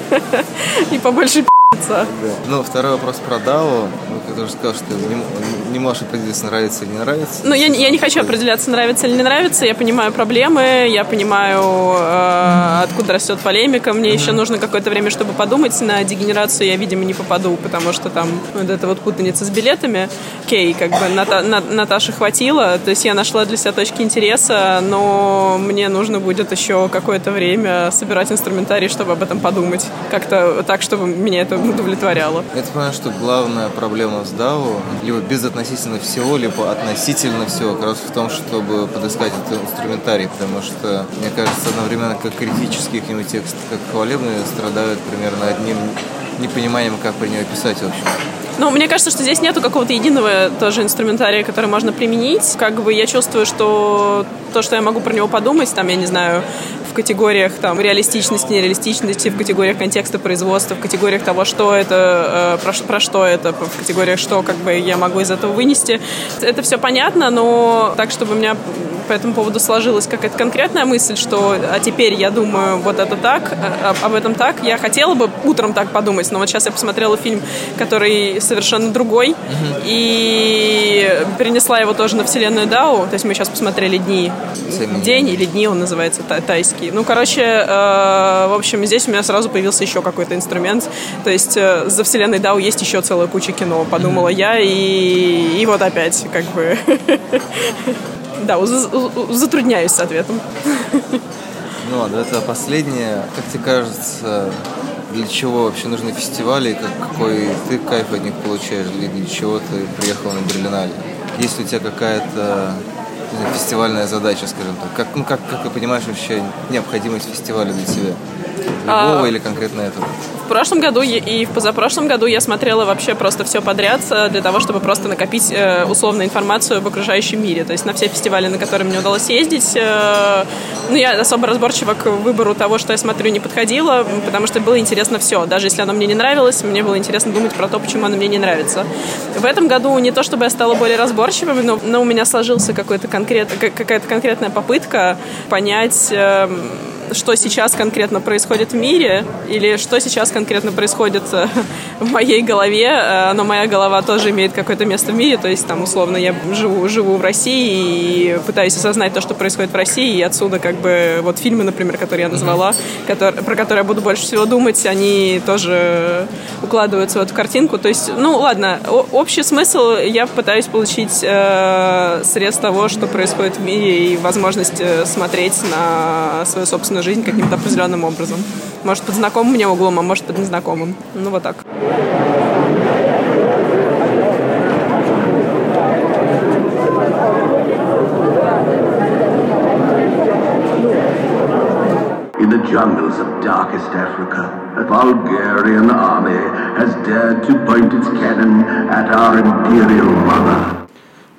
[LAUGHS] И побольше да. Ну, второй вопрос про Дау. Ну, ты тоже сказал, что не, не можешь определиться, нравится или не нравится. Ну, я, я не хочу определяться, нравится или не нравится. Я понимаю проблемы, я понимаю, э, откуда растет полемика. Мне mm-hmm. еще нужно какое-то время, чтобы подумать. На дегенерацию я, видимо, не попаду, потому что там вот эта вот путаница с билетами. Кей, как бы Ната, на, Наташи хватило. То есть я нашла для себя точки интереса, но мне нужно будет еще какое-то время собирать инструментарий, чтобы об этом подумать. Как-то так, чтобы меня это удовлетворяло. Я понимаю, что главная проблема с DAO либо безотносительно всего, либо относительно всего, как раз в том, чтобы подыскать этот инструментарий, потому что, мне кажется, одновременно как критические какие-нибудь тексты, как хвалебные, страдают примерно одним непониманием, как про него писать, в общем. Ну, мне кажется, что здесь нету какого-то единого тоже инструментария, который можно применить. Как бы я чувствую, что то, что я могу про него подумать, там, я не знаю, в категориях там реалистичности, нереалистичности, в категориях контекста производства, в категориях того, что это, э, про, про что это, в категориях, что как бы я могу из этого вынести. Это все понятно, но так, чтобы у меня по этому поводу сложилась какая-то конкретная мысль, что а теперь я думаю вот это так, а, об этом так. Я хотела бы утром так подумать, но вот сейчас я посмотрела фильм, который совершенно другой, угу. и перенесла его тоже на вселенную Дау. То есть мы сейчас посмотрели дни. День или дни он называется, тайский. Ну, короче, э, в общем, здесь у меня сразу появился еще какой-то инструмент. То есть э, за вселенной Дау есть еще целая куча кино, подумала я, и, и вот опять как бы [LAUGHS] да, затрудняюсь с ответом. Ну ладно, это последнее. Как тебе кажется, для чего вообще нужны фестивали, как, какой ты кайф от них получаешь, или для чего ты приехал на Берлинале? Есть ли у тебя какая-то фестивальная задача, скажем так? Как, ну, как, как ты понимаешь вообще необходимость фестиваля для тебя? Любого а... или конкретно этого? прошлом году и в позапрошлом году я смотрела вообще просто все подряд э, для того, чтобы просто накопить э, условную информацию об окружающем мире. То есть на все фестивали, на которые мне удалось ездить, э, ну, я особо разборчиво к выбору того, что я смотрю, не подходила, потому что было интересно все. Даже если оно мне не нравилось, мне было интересно думать про то, почему оно мне не нравится. В этом году не то, чтобы я стала более разборчивой, но, но у меня сложился какой-то конкрет, какая-то конкретная попытка понять эм, что сейчас конкретно происходит в мире или что сейчас конкретно происходит э, в моей голове, э, но моя голова тоже имеет какое-то место в мире, то есть там условно я живу, живу в России и пытаюсь осознать то, что происходит в России, и отсюда как бы вот фильмы, например, которые я назвала, которые, про которые я буду больше всего думать, они тоже укладываются в эту картинку, то есть, ну ладно, общий смысл я пытаюсь получить э, срез того, что происходит в мире и возможность э, смотреть на свою собственную жизнь каким-то определенным образом. Может, под знакомым мне углом, а может, под незнакомым. Ну, вот так. In the jungles of darkest Africa, a Bulgarian army has dared to point its cannon at our imperial mother.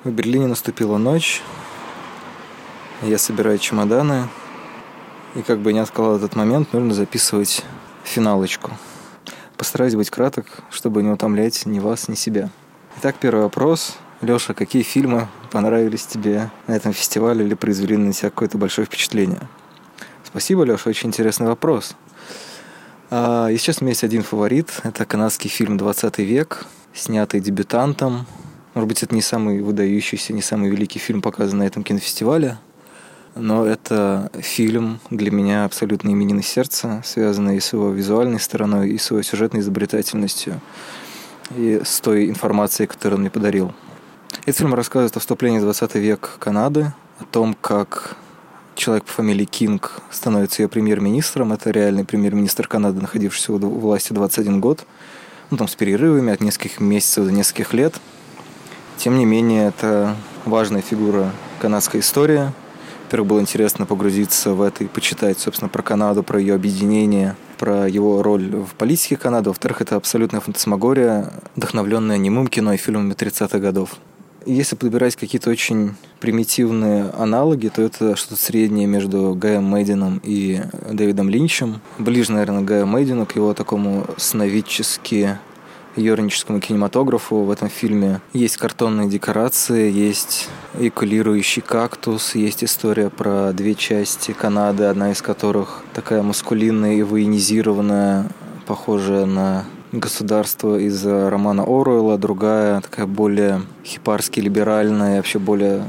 В Берлине наступила ночь. Я собираю чемоданы, и как бы не откладывал этот момент, нужно записывать финалочку. Постараюсь быть краток, чтобы не утомлять ни вас, ни себя. Итак, первый вопрос. Леша, какие фильмы понравились тебе на этом фестивале или произвели на тебя какое-то большое впечатление? Спасибо, Леша, очень интересный вопрос. А, и сейчас у меня есть один фаворит. Это канадский фильм «20 век», снятый дебютантом. Может быть, это не самый выдающийся, не самый великий фильм, показанный на этом кинофестивале – но это фильм для меня абсолютно именины сердца, связанный с его визуальной стороной и с его сюжетной изобретательностью, и с той информацией, которую он мне подарил. Этот фильм рассказывает о вступлении в 20 век Канады, о том, как человек по фамилии Кинг становится ее премьер-министром. Это реальный премьер-министр Канады, находившийся у власти 21 год. ну, там, с перерывами от нескольких месяцев до нескольких лет. Тем не менее, это важная фигура канадской истории. Во-первых, было интересно погрузиться в это и почитать, собственно, про Канаду, про ее объединение, про его роль в политике Канады. Во-вторых, это абсолютная фантасмагория, вдохновленная немым кино и фильмами 30-х годов. Если подбирать какие-то очень примитивные аналоги, то это что-то среднее между Гаем Мейдином и Дэвидом Линчем. Ближе, наверное, Гаю Мейдину, к его такому сновидчески юрническому кинематографу в этом фильме. Есть картонные декорации, есть экулирующий кактус, есть история про две части Канады, одна из которых такая маскулинная и военизированная, похожая на государство из романа Оруэлла, другая такая более хипарски либеральная, вообще более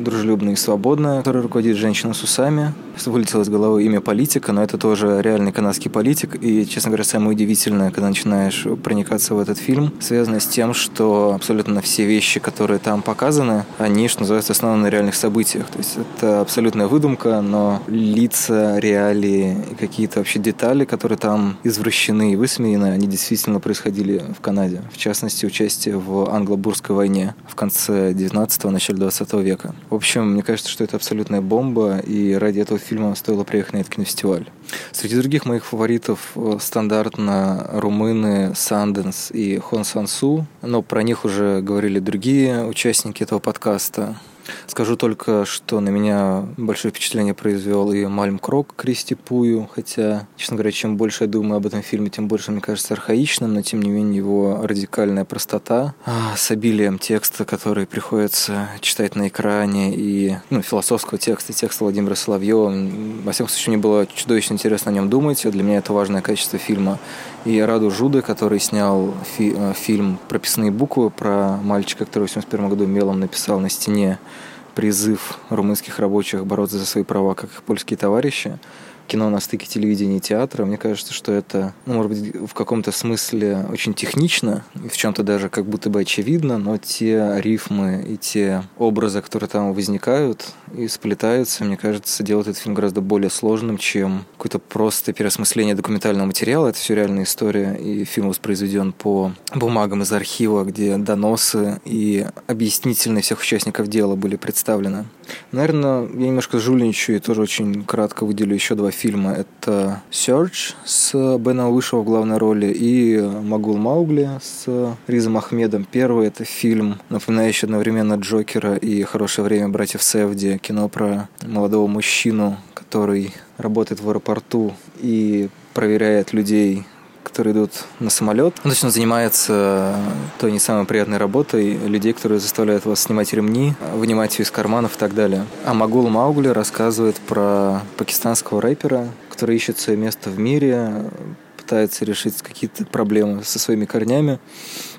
дружелюбная и свободная, которая руководит женщина с усами. Вылетело из головы имя политика, но это тоже реальный канадский политик. И, честно говоря, самое удивительное, когда начинаешь проникаться в этот фильм, связано с тем, что абсолютно все вещи, которые там показаны, они, что называется, основаны на реальных событиях. То есть это абсолютная выдумка, но лица, реалии и какие-то вообще детали, которые там извращены и высмеяны, они действительно происходили в Канаде. В частности, участие в англо-бурской войне в конце 19-го, начале 20 века. В общем, мне кажется, что это абсолютная бомба, и ради этого фильма стоило приехать на этот кинофестиваль. Среди других моих фаворитов э, стандартно румыны Санденс и Хон Сансу, но про них уже говорили другие участники этого подкаста. Скажу только, что на меня большое впечатление произвел и Мальм Крок Кристи Пую, хотя, честно говоря, чем больше я думаю об этом фильме, тем больше мне кажется архаичным, но тем не менее его радикальная простота а, с обилием текста, который приходится читать на экране, и ну, философского текста, текста Владимира Соловьева. Во всяком случае, мне было чудовищно интересно о нем думать, для меня это важное качество фильма. И Раду Жуды, который снял фи- э, фильм «Прописные буквы» про мальчика, который в 1981 году мелом написал на стене призыв румынских рабочих бороться за свои права, как их польские товарищи кино на стыке телевидения и театра. Мне кажется, что это, ну, может быть, в каком-то смысле очень технично, в чем-то даже как будто бы очевидно, но те рифмы и те образы, которые там возникают и сплетаются, мне кажется, делают этот фильм гораздо более сложным, чем какое-то просто переосмысление документального материала. Это все реальная история, и фильм воспроизведен по бумагам из архива, где доносы и объяснительные всех участников дела были представлены. Наверное, я немножко жульничаю и тоже очень кратко выделю еще два фильма. Это Search с Беном Вышева в главной роли и Магул Маугли с Ризом Ахмедом. Первый это фильм, напоминающий одновременно Джокера и «Хорошее время братьев Севди», кино про молодого мужчину, который работает в аэропорту и проверяет людей которые идут на самолет. Он точно занимается той не самой приятной работой людей, которые заставляют вас снимать ремни, вынимать все из карманов и так далее. А Магул Маугли рассказывает про пакистанского рэпера, который ищет свое место в мире, пытается решить какие-то проблемы со своими корнями.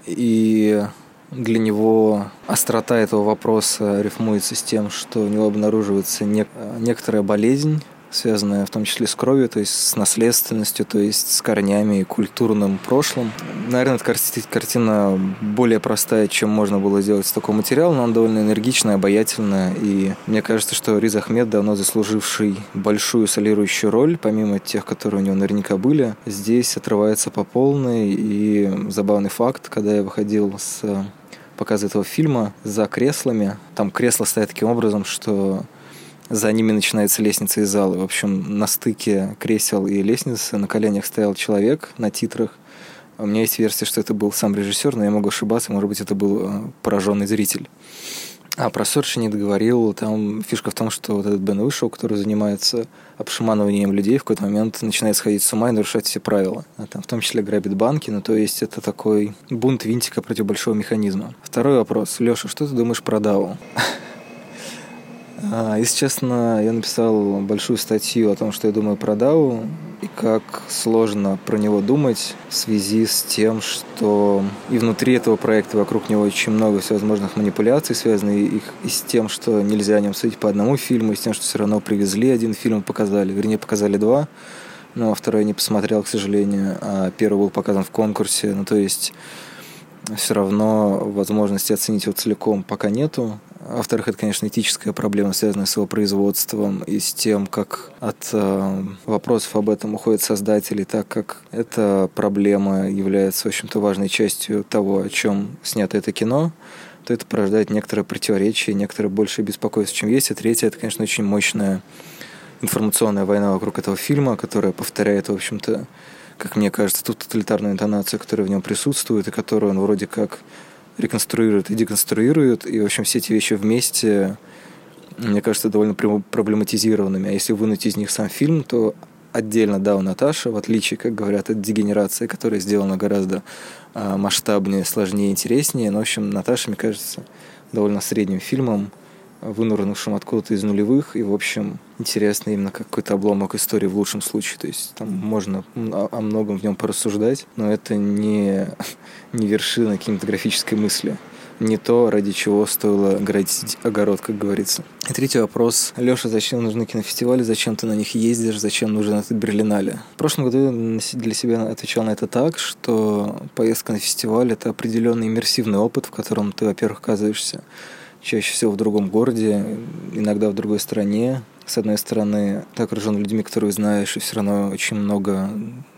И для него острота этого вопроса рифмуется с тем, что у него обнаруживается нек- некоторая болезнь, связанная в том числе с кровью, то есть с наследственностью, то есть с корнями и культурным прошлым. Наверное, эта картина более простая, чем можно было сделать с такого материала, но она довольно энергичная, обаятельная, и мне кажется, что Риз Ахмед, давно заслуживший большую солирующую роль, помимо тех, которые у него наверняка были, здесь отрывается по полной, и забавный факт, когда я выходил с показа этого фильма за креслами, там кресла стоят таким образом, что за ними начинается лестница из зала. В общем, на стыке кресел и лестницы на коленях стоял человек на титрах. У меня есть версия, что это был сам режиссер, но я могу ошибаться, может быть, это был э, пораженный зритель. А про Сорчи не договорил. Там фишка в том, что вот этот Бен Вышел, который занимается обшаманыванием людей, в какой-то момент начинает сходить с ума и нарушать все правила. А там в том числе грабит банки, ну то есть это такой бунт винтика против большого механизма. Второй вопрос. Леша, что ты думаешь про Дау? А, если честно, я написал большую статью о том, что я думаю про DAO и как сложно про него думать в связи с тем, что и внутри этого проекта вокруг него очень много всевозможных манипуляций, связанных и с тем, что нельзя о нем судить по одному фильму, и с тем, что все равно привезли один фильм, показали, вернее, показали два, но второй не посмотрел, к сожалению, а первый был показан в конкурсе, ну то есть все равно возможности оценить его целиком пока нету. Во-вторых, это, конечно, этическая проблема, связанная с его производством и с тем, как от э, вопросов об этом уходят создатели, так как эта проблема является, в общем-то, важной частью того, о чем снято это кино, то это порождает некоторое противоречие, некоторое большее беспокойство, чем есть. И третье, это, конечно, очень мощная информационная война вокруг этого фильма, которая повторяет, в общем-то, как мне кажется, ту тоталитарную интонацию, которая в нем присутствует, и которую он вроде как реконструирует и деконструирует. И, в общем, все эти вещи вместе, мне кажется, довольно проблематизированными. А если вынуть из них сам фильм, то отдельно Дау Наташа, в отличие, как говорят, от дегенерации, которая сделана гораздо а, масштабнее, сложнее, интереснее. Но, в общем, Наташа, мне кажется, довольно средним фильмом, вынурнувшим откуда-то из нулевых, и, в общем, интересно именно какой-то обломок истории в лучшем случае. То есть там можно о многом в нем порассуждать, но это не, [LAUGHS] не вершина кинематографической мысли не то, ради чего стоило градить огород, как говорится. И третий вопрос. Леша, зачем нужны кинофестивали? Зачем ты на них ездишь? Зачем нужен этот Берлинале? В прошлом году я для себя отвечал на это так, что поездка на фестиваль – это определенный иммерсивный опыт, в котором ты, во-первых, оказываешься чаще всего в другом городе, иногда в другой стране. С одной стороны, ты окружен людьми, которые знаешь, и все равно очень много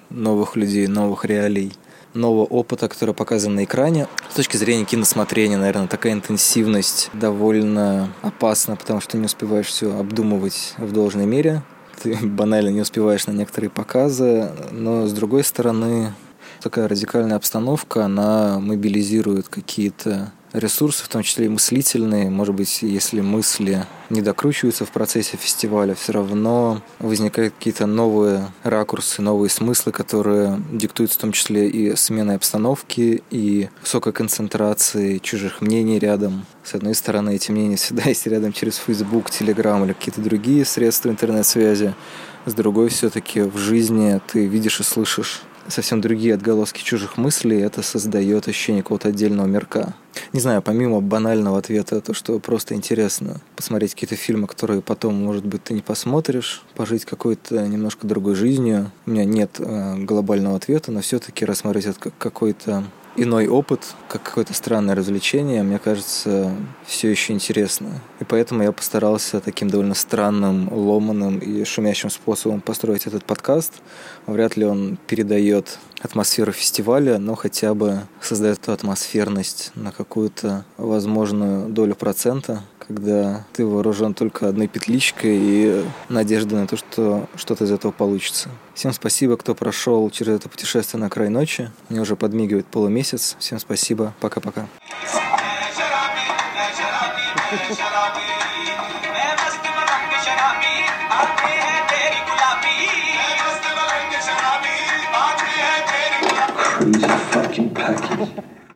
новых людей, новых реалий, нового опыта, который показан на экране. С точки зрения киносмотрения, наверное, такая интенсивность довольно опасна, потому что не успеваешь все обдумывать в должной мере. Ты [LAUGHS] банально не успеваешь на некоторые показы, но с другой стороны, такая радикальная обстановка, она мобилизирует какие-то ресурсы, в том числе и мыслительные. Может быть, если мысли не докручиваются в процессе фестиваля, все равно возникают какие-то новые ракурсы, новые смыслы, которые диктуются в том числе и сменой обстановки, и высокой концентрацией чужих мнений рядом. С одной стороны, эти мнения всегда [LAUGHS] есть рядом через Facebook, Telegram или какие-то другие средства интернет-связи. С другой, все-таки в жизни ты видишь и слышишь совсем другие отголоски чужих мыслей, это создает ощущение какого-то отдельного мирка. Не знаю, помимо банального ответа, то, что просто интересно посмотреть какие-то фильмы, которые потом, может быть, ты не посмотришь, пожить какой-то немножко другой жизнью. У меня нет э, глобального ответа, но все-таки рассмотреть это как какой-то иной опыт, как какое-то странное развлечение, мне кажется, все еще интересно. И поэтому я постарался таким довольно странным, ломаным и шумящим способом построить этот подкаст. Вряд ли он передает атмосферу фестиваля, но хотя бы создает эту атмосферность на какую-то возможную долю процента, когда ты вооружен только одной петличкой и надеждой на то, что что-то из этого получится. Всем спасибо, кто прошел через это путешествие на край ночи. Мне уже подмигивает полумесяц. Всем спасибо. Пока-пока. Crazy fucking package.